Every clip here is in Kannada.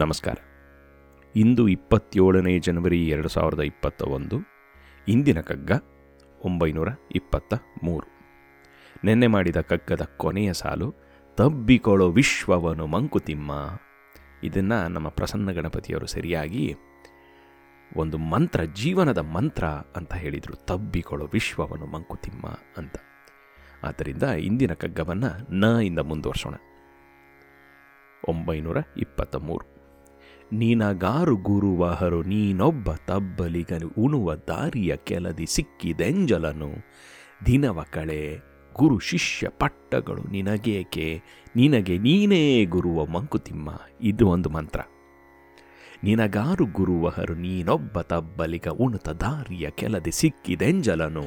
ನಮಸ್ಕಾರ. ಇಂದು ಇಪ್ಪತ್ತೇಳನೇ ಜನವರಿ ಎರಡು ಸಾವಿರದ ಇಪ್ಪತ್ತ ಒಂದು ಇಂದಿನ ಕಗ್ಗ ಒಂಬೈನೂರ ಇಪ್ಪತ್ತ ಮೂರು. ನೆನ್ನೆ ಮಾಡಿದ ಕಗ್ಗದ ಕೊನೆಯ ಸಾಲು, ತಬ್ಬಿಕೊಳ್ಳೋ ವಿಶ್ವವನು ಮಂಕುತಿಮ್ಮ. ಇದನ್ನು ನಮ್ಮ ಪ್ರಸನ್ನ ಗಣಪತಿಯವರು ಸರಿಯಾಗಿ ಒಂದು ಮಂತ್ರ, ಜೀವನದ ಮಂತ್ರ ಅಂತ ಹೇಳಿದರು, ತಬ್ಬಿಕೊಳ್ಳೋ ವಿಶ್ವವನು ಮಂಕುತಿಮ್ಮ ಅಂತ. ಆದ್ದರಿಂದ ಇಂದಿನ ಕಗ್ಗವನ್ನು ನ ಇಂದ ಮುಂದುವರ್ಸೋಣ. ಒಂಬೈನೂರ ಇಪ್ಪತ್ತ ಮೂರು. ನೀನಗಾರು ಗುರುವಹರು, ನೀನೊಬ್ಬ ತಬ್ಬಲಿಗನು, ಉಣುವ ದಾರಿಯ ಕೆಲದಿ ಸಿಕ್ಕಿದೆಂಜಲನು. ದಿನವ ಕಳೆ ಗುರು ಶಿಷ್ಯ ಪಟ್ಟಗಳು ನಿನಗೇಕೆ? ನಿನಗೆ ನೀನೇ ಗುರುವ ಮಂಕುತಿಮ್ಮ. ಇದು ಒಂದು ಮಂತ್ರ. ನಿನಗಾರು ಗುರುವಹರು, ನೀನೊಬ್ಬ ತಬ್ಬಲಿಗ, ಉಣುತ ದಾರಿಯ ಕೆಲದಿ ಸಿಕ್ಕಿದೆಂಜಲನು.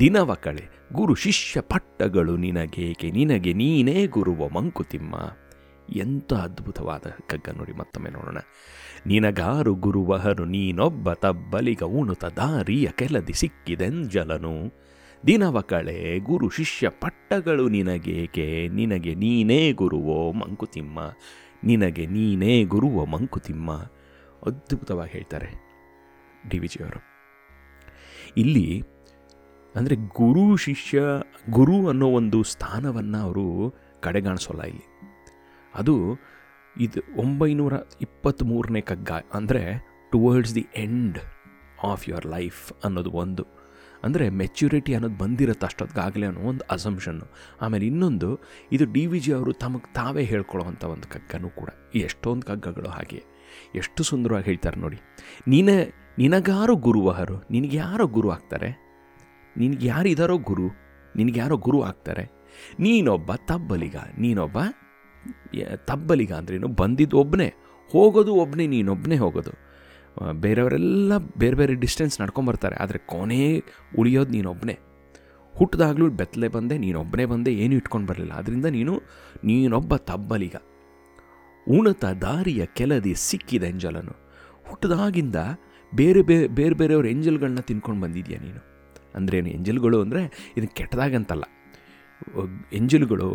ದಿನವ ಕಳೆ ಗುರು ಶಿಷ್ಯ ಪಟ್ಟಗಳು ನಿನಗೇಕೆ? ನಿನಗೆ ನೀನೇ ಗುರುವ ಮಂಕುತಿಮ್ಮ. ಎಂಥ ಅದ್ಭುತವಾದ ಕಗ್ಗ ನೋಡಿ ಮತ್ತೊಮ್ಮೆ ನೋಡೋಣ. ನಿನಗಾರು ಗುರುವಹರು ನೀನೊಬ್ಬ ತಬ್ಬಲಿಗ, ಉಣುತ ದಾರಿಯ ಕೆಲದಿ ಸಿಕ್ಕಿದೆಂಜಲನು. ದಿನವ ಕಳೆ ಗುರು ಶಿಷ್ಯ ಪಟ್ಟಗಳು ನಿನಗೇಕೆ? ನಿನಗೆ ನೀನೇ ಗುರುವೋ ಮಂಕುತಿಮ್ಮ. ನಿನಗೆ ನೀನೇ ಗುರುವೋ ಮಂಕುತಿಮ್ಮ. ಅದ್ಭುತವಾಗಿ ಹೇಳ್ತಾರೆ ಡಿ ವಿ ಜಿಯವರು ಇಲ್ಲಿ ಅಂದರೆ ಗುರು ಶಿಷ್ಯ, ಗುರು ಅನ್ನೋ ಒಂದು ಸ್ಥಾನವನ್ನು ಅವರು ಕಡೆಗಾಣಿಸೋಲ್ಲ ಇಲ್ಲಿ. ಅದು ಇದು ಒಂಬೈನೂರ ಇಪ್ಪತ್ತ್ಮೂರನೇ ಕಗ್ಗ, ಅಂದರೆ towards the end of your life ಅನ್ನೋದು ಒಂದು. ಅಂದರೆ ಮೆಚ್ಯೂರಿಟಿ ಅನ್ನೋದು ಬಂದಿರುತ್ತೆ ಅಷ್ಟೊತ್ತಿಗಾಗಲೇ ಅನ್ನೋ ಒಂದು ಅಸಂಪ್ಷನ್ನು ಆಮೇಲೆ ಇನ್ನೊಂದು, ಇದು ಡಿ ವಿ ಜಿ ಅವರು ತಮಗೆ ತಾವೇ ಹೇಳ್ಕೊಳ್ಳೋವಂಥ ಒಂದು ಕಗ್ಗನೂ ಕೂಡ ಎಷ್ಟೊಂದು ಕಗ್ಗಗಳು ಹಾಗೆ. ಎಷ್ಟು ಸುಂದರವಾಗಿ ಹೇಳ್ತಾರೆ ನೋಡಿ. ನೀನೇ, ನಿನಗಾರು ಗುರುವಹರು, ನಿನಗೆ ಯಾರೋ ಗುರು ಆಗ್ತಾರೆ? ನಿನಗೆ ಯಾರಿದಾರೋ ಗುರು, ನಿನಗೆ ಯಾರೋ ಗುರು ಆಗ್ತಾರೆ? ನೀನೊಬ್ಬ ತಬ್ಬಲಿಗ, ನೀನೊಬ್ಬ ತಬ್ಬಲಿಗ ಅಂದ್ರೇನು ಬಂದಿದ್ದು ಒಬ್ಬನೇ ಹೋಗೋದು ಒಬ್ಬನೇ ನೀನೊಬ್ಬನೇ ಹೋಗೋದು. ಬೇರೆಯವರೆಲ್ಲ ಬೇರೆ ಬೇರೆ ಡಿಸ್ಟೆನ್ಸ್ ನಡ್ಕೊಂಬರ್ತಾರೆ ಆದರೆ ಕೊನೆ ಉಳಿಯೋದು ನೀನೊಬ್ಬನೇ ಹುಟ್ಟಿದಾಗಲೂ ಬೆತ್ತಲೆ ಬಂದೆ ನೀನೊಬ್ಬನೇ ಬಂದೆ, ಏನೂ ಇಟ್ಕೊಂಡು ಬರಲಿಲ್ಲ. ಅದರಿಂದ ನೀನು, ನೀನೊಬ್ಬ ತಬ್ಬಲಿಗ. ಉಣತ ದಾರಿಯ ಕೆಲದಿ ಸಿಕ್ಕಿದ ಎಂಜಲನು ಹುಟ್ಟಿದಾಗಿಂದ ಬೇರೆ ಬೇರೆ ಬೇರೆ ಬೇರೆಯವ್ರ ಎಂಜಲ್ಗಳನ್ನ ತಿನ್ಕೊಂಡು ಬಂದಿದ್ಯಾ ನೀನು? ಅಂದ್ರೇನು ಎಂಜಲ್ಗಳು ಅಂದರೆ ಇದು ಕೆಟ್ಟದಾಗಂತಲ್ಲ. ಎಂಜಲ್ಗಳು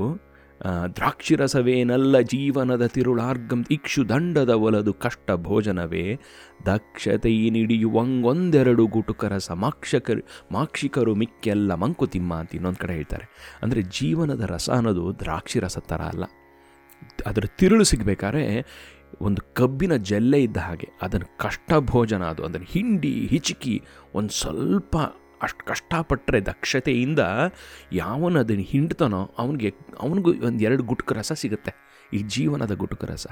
ದ್ರಾಕ್ಷಿರಸವೇನಲ್ಲ ಜೀವನದ ತಿರುಳಾರ್ಗಂ ಇಕ್ಷು ದಂಡದ ಒಲದು ಕಷ್ಟ ಭೋಜನವೇ ದಕ್ಷತೆಯಿನಿಡಿಯುವಂಗೊಂದೆರಡು ಗುಟುಕರ ಸಮಾಕ್ಷಕರು, ಮಾಕ್ಷಿಕರು ಮಿಕ್ಕೆಲ್ಲ ಮಂಕುತಿಮ್ಮ ಅಂತ ಇನ್ನೊಂದು ಕಡೆ ಹೇಳ್ತಾರೆ. ಅಂದರೆ ಜೀವನದ ರಸ ಅನ್ನೋದು ದ್ರಾಕ್ಷಿ ರಸ ಥರ ಅಲ್ಲ. ಅದರ ತಿರುಳು ಸಿಗಬೇಕಾದ್ರೆ ಒಂದು ಕಬ್ಬಿನ ಜಲ್ಲೆ ಇದ್ದ ಹಾಗೆ ಅದನ್ನು ಕಷ್ಟ ಭೋಜನ ಅದು ಅದನ್ನು ಹಿಂಡಿ, ಹಿಚಿಕಿ, ಒಂದು ಸ್ವಲ್ಪ ಅಷ್ಟು ಕಷ್ಟಪಟ್ಟರೆ ದಕ್ಷತೆಯಿಂದ ಯಾವನು ಅದನ್ನು ಹಿಂಡ್ತಾನೋ ಅವನಿಗೆ, ಅವನಿಗೂ ಒಂದು ಎರಡು ಗುಟುಕು ರಸ ಸಿಗುತ್ತೆ, ಈ ಜೀವನದ ಗುಟುಕು ರಸ.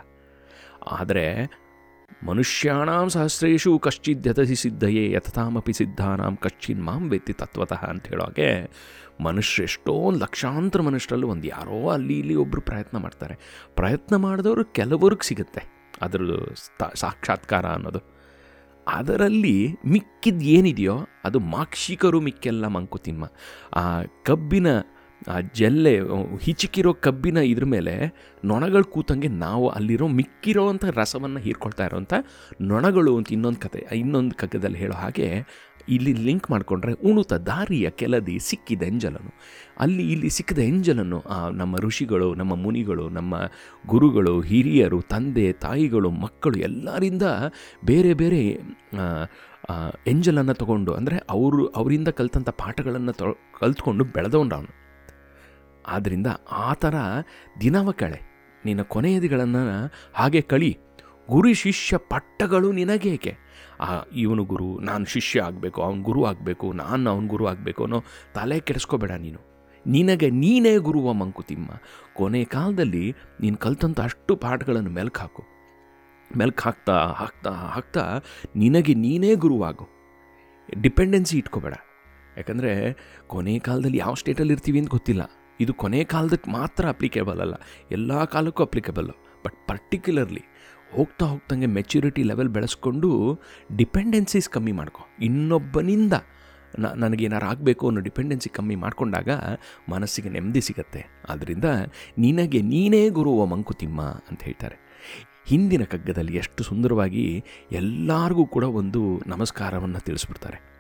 ಆದರೆ ಮನುಷ್ಯಾಣಾಂ ಸಹಸ್ರೇಶು ಕಶ್ಚಿದ್ಯತಸಿ ಸಿದ್ಧಯೇ, ಯಥತಾಮಪಿ ಸಿದ್ಧಾನಾಂ ಕಶ್ಚಿನ್ ಮಾಂ ವೆತ್ತಿ ತತ್ವತಃ ಅಂತ ಹೇಳೋಕೆ ಮನುಷ್ಯ ಎಷ್ಟೊಂದು ಲಕ್ಷಾಂತರ ಮನುಷ್ಯರಲ್ಲೂ ಒಂದು ಯಾರೋ ಅಲ್ಲಿ ಇಲ್ಲಿ ಒಬ್ಬರು ಪ್ರಯತ್ನ ಮಾಡ್ತಾರೆ. ಪ್ರಯತ್ನ ಮಾಡಿದವರು ಕೆಲವರಿಗೆ ಸಿಗುತ್ತೆ. ಅದರದ್ದು ಸಾಕ್ಷಾತ್ಕಾರ ಅನ್ನೋದು. ಅದರಲ್ಲಿ ಮಿಕ್ಕಿದ್ದು ಏನಿದೆಯೋ ಅದು ಮಾಕ್ಷಿಕರು ಮಿಕ್ಕೆಲ್ಲ ಮಂಕುತಿಮ್ಮ ಆ ಕಬ್ಬಿನ, ಆ ಜಲ್ಲೆ ಹಿಚಿಕಿರೋ ಕಬ್ಬಿನ ಇದ್ರ ಮೇಲೆ ನೊಣಗಳು ಕೂತಂಗೆ ನಾವು ಅಲ್ಲಿರೋ ಮಿಕ್ಕಿರೋ ಅಂಥ ರಸವನ್ನು ಹೀರ್ಕೊಳ್ತಾ ಇರೋವಂಥ ನೊಣಗಳು ಅಂತ ಇನ್ನೊಂದು ಕತೆ, ಇನ್ನೊಂದು ಕಗ್ಗದಲ್ಲಿ ಹೇಳೋ ಹಾಗೆ ಇಲ್ಲಿ ಲಿಂಕ್ ಮಾಡಿಕೊಂಡ್ರೆ ಉಣುತ ದಾರಿಯ ಕೆಲದಿ ಸಿಕ್ಕಿದ ಎಂಜಲನು ಅಲ್ಲಿ ಇಲ್ಲಿ ಸಿಕ್ಕಿದ ಎಂಜಲನ್ನು ನಮ್ಮ ಋಷಿಗಳು, ನಮ್ಮ ಮುನಿಗಳು, ನಮ್ಮ ಗುರುಗಳು, ಹಿರಿಯರು, ತಂದೆ, ತಾಯಿಗಳು, ಮಕ್ಕಳು ಎಲ್ಲರಿಂದ ಬೇರೆ ಬೇರೆ ಎಂಜಲನ್ನು ತಗೊಂಡು, ಅಂದರೆ ಅವರು, ಅವರಿಂದ ಕಲ್ತಂಥ ಪಾಠಗಳನ್ನು ತೊ, ಕಲ್ತ್ಕೊಂಡು ಬೆಳೆದವನು ಅವನು ಆದ್ದರಿಂದ ಆ ಥರ ದಿನವ ಕಳೆ. ನಿನ್ನ ಕೊನೆಯದಿಗಳನ್ನು ಹಾಗೆ ಕಳಿ. ಗುರು ಶಿಷ್ಯ ಪಟ್ಟಗಳು ನಿನಗೇಕೆ? ಆ ಇವನು ಗುರು, ನಾನು ಶಿಷ್ಯ ಆಗಬೇಕು, ಅವನ ಗುರು ಆಗಬೇಕು, ನಾನು ಅವನ ಗುರು ಆಗಬೇಕು ಅನ್ನೋ ತಲೆ ಕೆಡಿಸ್ಕೋಬೇಡ ನೀನು. ನಿನಗೆ ನೀನೇ ಗುರುವ ಮಂಕುತಿಮ್ಮ. ಕೊನೆ ಕಾಲದಲ್ಲಿ ನೀನು ಕಲ್ತಂಥ ಅಷ್ಟು ಪಾಠಗಳನ್ನು ಮೆಲ್ಕು ಹಾಕು. ಮೆಲ್ಕು ಹಾಕ್ತಾ ಹಾಕ್ತಾ ಹಾಕ್ತಾ ನಿನಗೆ ನೀನೇ ಗುರುವಾಗು. ಡಿಪೆಂಡೆನ್ಸಿ ಇಟ್ಕೋಬೇಡ. ಯಾಕಂದರೆ ಕೊನೆ ಕಾಲದಲ್ಲಿ ಯಾವ ಸ್ಟೇಟಲ್ಲಿ ಇರ್ತೀವಿ ಅಂತ ಗೊತ್ತಿಲ್ಲ. ಇದು ಕೊನೆ ಕಾಲದಕ್ಕೆ ಮಾತ್ರ ಅಪ್ಲಿಕೇಬಲ್ ಅಲ್ಲ. ಎಲ್ಲ ಕಾಲಕ್ಕೂ ಅಪ್ಲಿಕೇಬಲ್ಲು ಬಟ್ ಪರ್ಟಿಕ್ಯುಲರ್ಲಿ ಹೋಗ್ತಾ ಹೋಗ್ತಂಗೆ ಮೆಚ್ಯೂರಿಟಿ ಲೆವೆಲ್ ಬೆಳೆಸ್ಕೊಂಡು ಡಿಪೆಂಡೆನ್ಸೀಸ್ ಕಮ್ಮಿ ಮಾಡ್ಕೊ. ಇನ್ನೊಬ್ಬನಿಂದ ನ, ನನಗೇನಾರು ಆಗಬೇಕು ಅನ್ನೋ ಡಿಪೆಂಡೆನ್ಸಿ ಕಮ್ಮಿ ಮಾಡಿಕೊಂಡಾಗ ಮನಸ್ಸಿಗೆ ನೆಮ್ಮದಿ ಸಿಗತ್ತೆ. ಆದ್ದರಿಂದ ನಿನಗೆ ನೀನೇ ಗುರುವ ಮಂಕುತಿಮ್ಮ ಅಂತ ಹೇಳ್ತಾರೆ. ಹಿಂದಿನ ಕಗ್ಗದಲ್ಲಿ ಎಷ್ಟು ಸುಂದರವಾಗಿ ಎಲ್ಲರಿಗೂ ಕೂಡ ಒಂದು ನಮಸ್ಕಾರವನ್ನು ತಿಳಿಸ್ಬಿಡ್ತಾರೆ.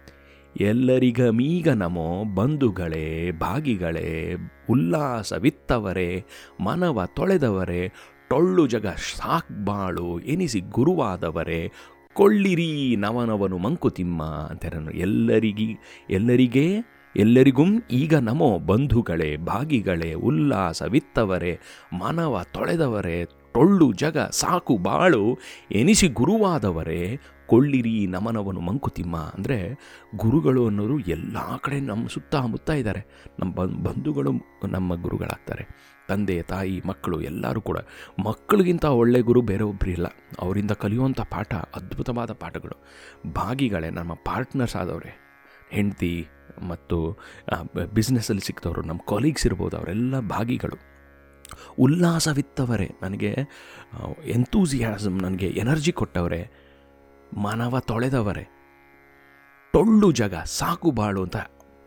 ಎಲ್ಲರಿಗ ಮೀಗ ನಮೋ ಬಂಧುಗಳೇ, ಭಾಗಿಗಳೇ, ಉಲ್ಲಾಸವಿತ್ತವರೇ, ಮನವ ತೊಳೆದವರೇ ಟೊಳ್ಳು ಜಗ ಸಾಕ್ಬಾಳು ಎನಿಸಿ ಗುರುವಾದವರೇ, ಕೊಳ್ಳಿರಿ ನವನವನು ಮಂಕುತಿಮ್ಮ ಅಂತ ಎಲ್ಲರಿಗಿ, ಎಲ್ಲರಿಗೇ, ಎಲ್ಲರಿಗೂ ಈಗ ನಮೋ ಬಂಧುಗಳೇ, ಭಾಗಿಗಳೇ, ಉಲ್ಲಾಸವಿತ್ತವರೇ, ಮನವ ತೊಳೆದವರೇ, ಟೊಳ್ಳು ಜಗ ಸಾಕು ಬಾಳು, ಎನಿಸಿ ಗುರುವಾದವರೇ ಕೊಳ್ಳಿರಿ, ನಮನವನು ಮಂಕುತಿಮ್ಮ ಅಂದರೆ ಗುರುಗಳು ಅನ್ನೋರು ಎಲ್ಲ ಕಡೆ ನಮ್ಮ ಸುತ್ತಮುತ್ತ ಇದ್ದಾರೆ. ನಮ್ಮ ಬಂಧುಗಳು ನಮ್ಮ ಗುರುಗಳಾಗ್ತಾರೆ. ತಂದೆ, ತಾಯಿ, ಮಕ್ಕಳು ಎಲ್ಲರೂ ಕೂಡ ಮಕ್ಕಳಿಗಿಂತ ಒಳ್ಳೆ ಗುರು ಬೇರೆ ಇಲ್ಲ. ಅವರಿಂದ ಕಲಿಯುವಂಥ ಪಾಠ ಅದ್ಭುತವಾದ ಪಾಠಗಳು. ಭಾಗಿಗಳೇ ನಮ್ಮ ಪಾರ್ಟ್ನರ್ಸ್ ಆದವ್ರೆ. ಹೆಂಡತಿ ಮತ್ತು ಬಿಸ್ನೆಸ್ಸಲ್ಲಿ ಸಿಕ್ತವರು ನಮ್ಮ ಕೊಲೀಗ್ಸ್ ಇರ್ಬೋದು, ಅವರೆಲ್ಲ ಭಾಗಿಗಳು. ಉಲ್ಲಾಸವಿತ್ತವರೇ. ನನಗೆ ಎಂತೂಸಿಯಾಸಮ್ ನನಗೆ ಎನರ್ಜಿ ಕೊಟ್ಟವರೇ. ಮಾನವ ತೊಳೆದವರೇ. ಟೊಳ್ಳು ಜಗ ಸಾಕು ಬಾಳು ಅಂತ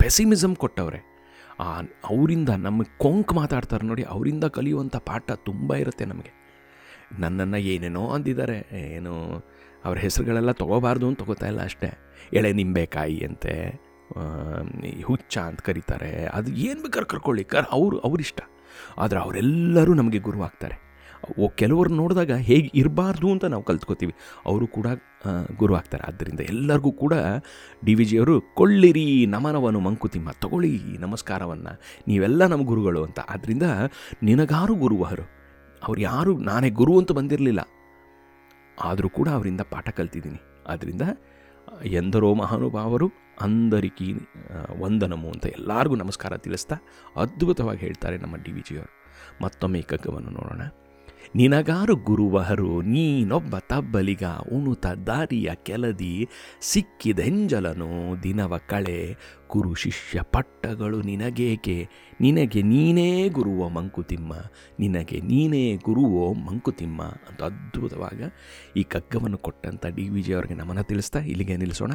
ಪೆಸಿಮಿಸಮ್ ಕೊಟ್ಟವ್ರೆ. ಆ ಅವರಿಂದ ನಮಗೆ ಕೊಂಕ್ ಮಾತಾಡ್ತಾರೆ ನೋಡಿ, ಅವರಿಂದ ಕಲಿಯುವಂಥ ಪಾಠ ತುಂಬ ಇರುತ್ತೆ ನಮಗೆ. ನನ್ನನ್ನು ಏನೇನೋ ಅಂದಿದ್ದಾರೆ, ಏನು ಅವ್ರ ಹೆಸರುಗಳೆಲ್ಲ ತೊಗೋಬಾರ್ದು ಅಂತ ತೊಗೋತಾ ಇಲ್ಲ ಅಷ್ಟೇ. ಎಳೆ ನಿಂಬೆಕಾಯಿ ಅಂತೆ ಹುಚ್ಚ ಅಂತ ಕರೀತಾರೆ, ಅದು ಏನು ಬೇಕಾದ್ರೆ ಕರ್ಕೊಳ್ಳಿ, ಕರ್, ಅವರು, ಅವರಿಷ್ಟ. ಆದರೆ ಅವರೆಲ್ಲರೂ ನಮಗೆ ಗುರು ಆಗ್ತಾರೆ ಓ ಕೆಲವರು ನೋಡಿದಾಗ ಹೇಗೆ ಇರಬಾರ್ದು ಅಂತ ನಾವು ಕಲ್ತ್ಕೋತೀವಿ. ಅವರು ಕೂಡ ಗುರು ಆಗ್ತಾರೆ. ಆದ್ದರಿಂದ ಎಲ್ಲರಿಗೂ ಕೂಡ ಡಿ ವಿ ಜಿಯವರು ಕೊಳ್ಳಿರಿ ನಮನವನ್ನು ಮಂಕುತಿಮ್ಮ, ತಗೊಳ್ಳಿ ನಮಸ್ಕಾರವನ್ನು. ನೀವೆಲ್ಲ ನಮ್ಮ ಗುರುಗಳು ಅಂತ. ಆದ್ದರಿಂದ ನಿನಗಾರು ಗುರುವರು ಅವ್ರು ಯಾರು, ನಾನೇ ಗುರು ಅಂತ ಬಂದಿರಲಿಲ್ಲ. ಆದರೂ ಕೂಡ ಅವರಿಂದ ಪಾಠ ಕಲ್ತಿದ್ದೀನಿ. ಆದ್ದರಿಂದ ಎಂದರೋ ಮಹಾನುಭಾವರು ಅಂದರಿಕಿ ವಂದನಮು ಅಂತ ಎಲ್ಲರಿಗೂ ನಮಸ್ಕಾರ ತಿಳಿಸ್ತಾ ಅದ್ಭುತವಾಗಿ ಹೇಳ್ತಾರೆ ನಮ್ಮ ಡಿ ವಿ ಜಿಯವರು. ಮತ್ತೊಮ್ಮೆ ಈ ಕಗ್ಗವನ್ನು ನೋಡೋಣ. ನಿನಗಾರು ಗುರುವಹರು, ನೀನೊಬ್ಬ ತಬ್ಬಲಿಗ, ಉಣುತ ದಾರಿಯ ಕೆಲದಿ, ಸಿಕ್ಕಿದೆಂಜಲನು ದಿನವ ಕಳೆ ಗುರು ಶಿಷ್ಯ ಪಟ್ಟಗಳು ನಿನಗೇಕೆ? ನಿನಗೆ ನೀನೇ ಗುರುವೋ ಮಂಕುತಿಮ್ಮ, ನಿನಗೆ ನೀನೇ ಗುರುವೋ ಮಂಕುತಿಮ್ಮ ಅಂತ ಅದ್ಭುತವಾಗ ಈ ಕಗ್ಗವನ್ನು ಕೊಟ್ಟಂಥ ಡಿ ವಿ ಜಿ ಅವರಿಗೆ ನಮನ ತಿಳಿಸ್ತಾ ಇಲ್ಲಿಗೆ ನಿಲ್ಲಿಸೋಣ.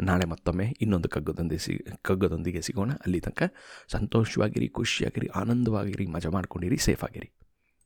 ನಾಳೆ ಮತ್ತೊಮ್ಮೆ ಇನ್ನೊಂದು ಕಗ್ಗದೊಂದಿಗೆ ಸಿ, ಕಗ್ಗದೊಂದಿಗೆ ಸಿಗೋಣ. ಅಲ್ಲಿ ತನಕ ಸಂತೋಷವಾಗಿರಿ, ಖುಷಿಯಾಗಿರಿ, ಆನಂದವಾಗಿರಿ, ಮಜಾ ಮಾಡ್ಕೊಂಡಿರಿ ಸೇಫ್ ಆಗಿರಿ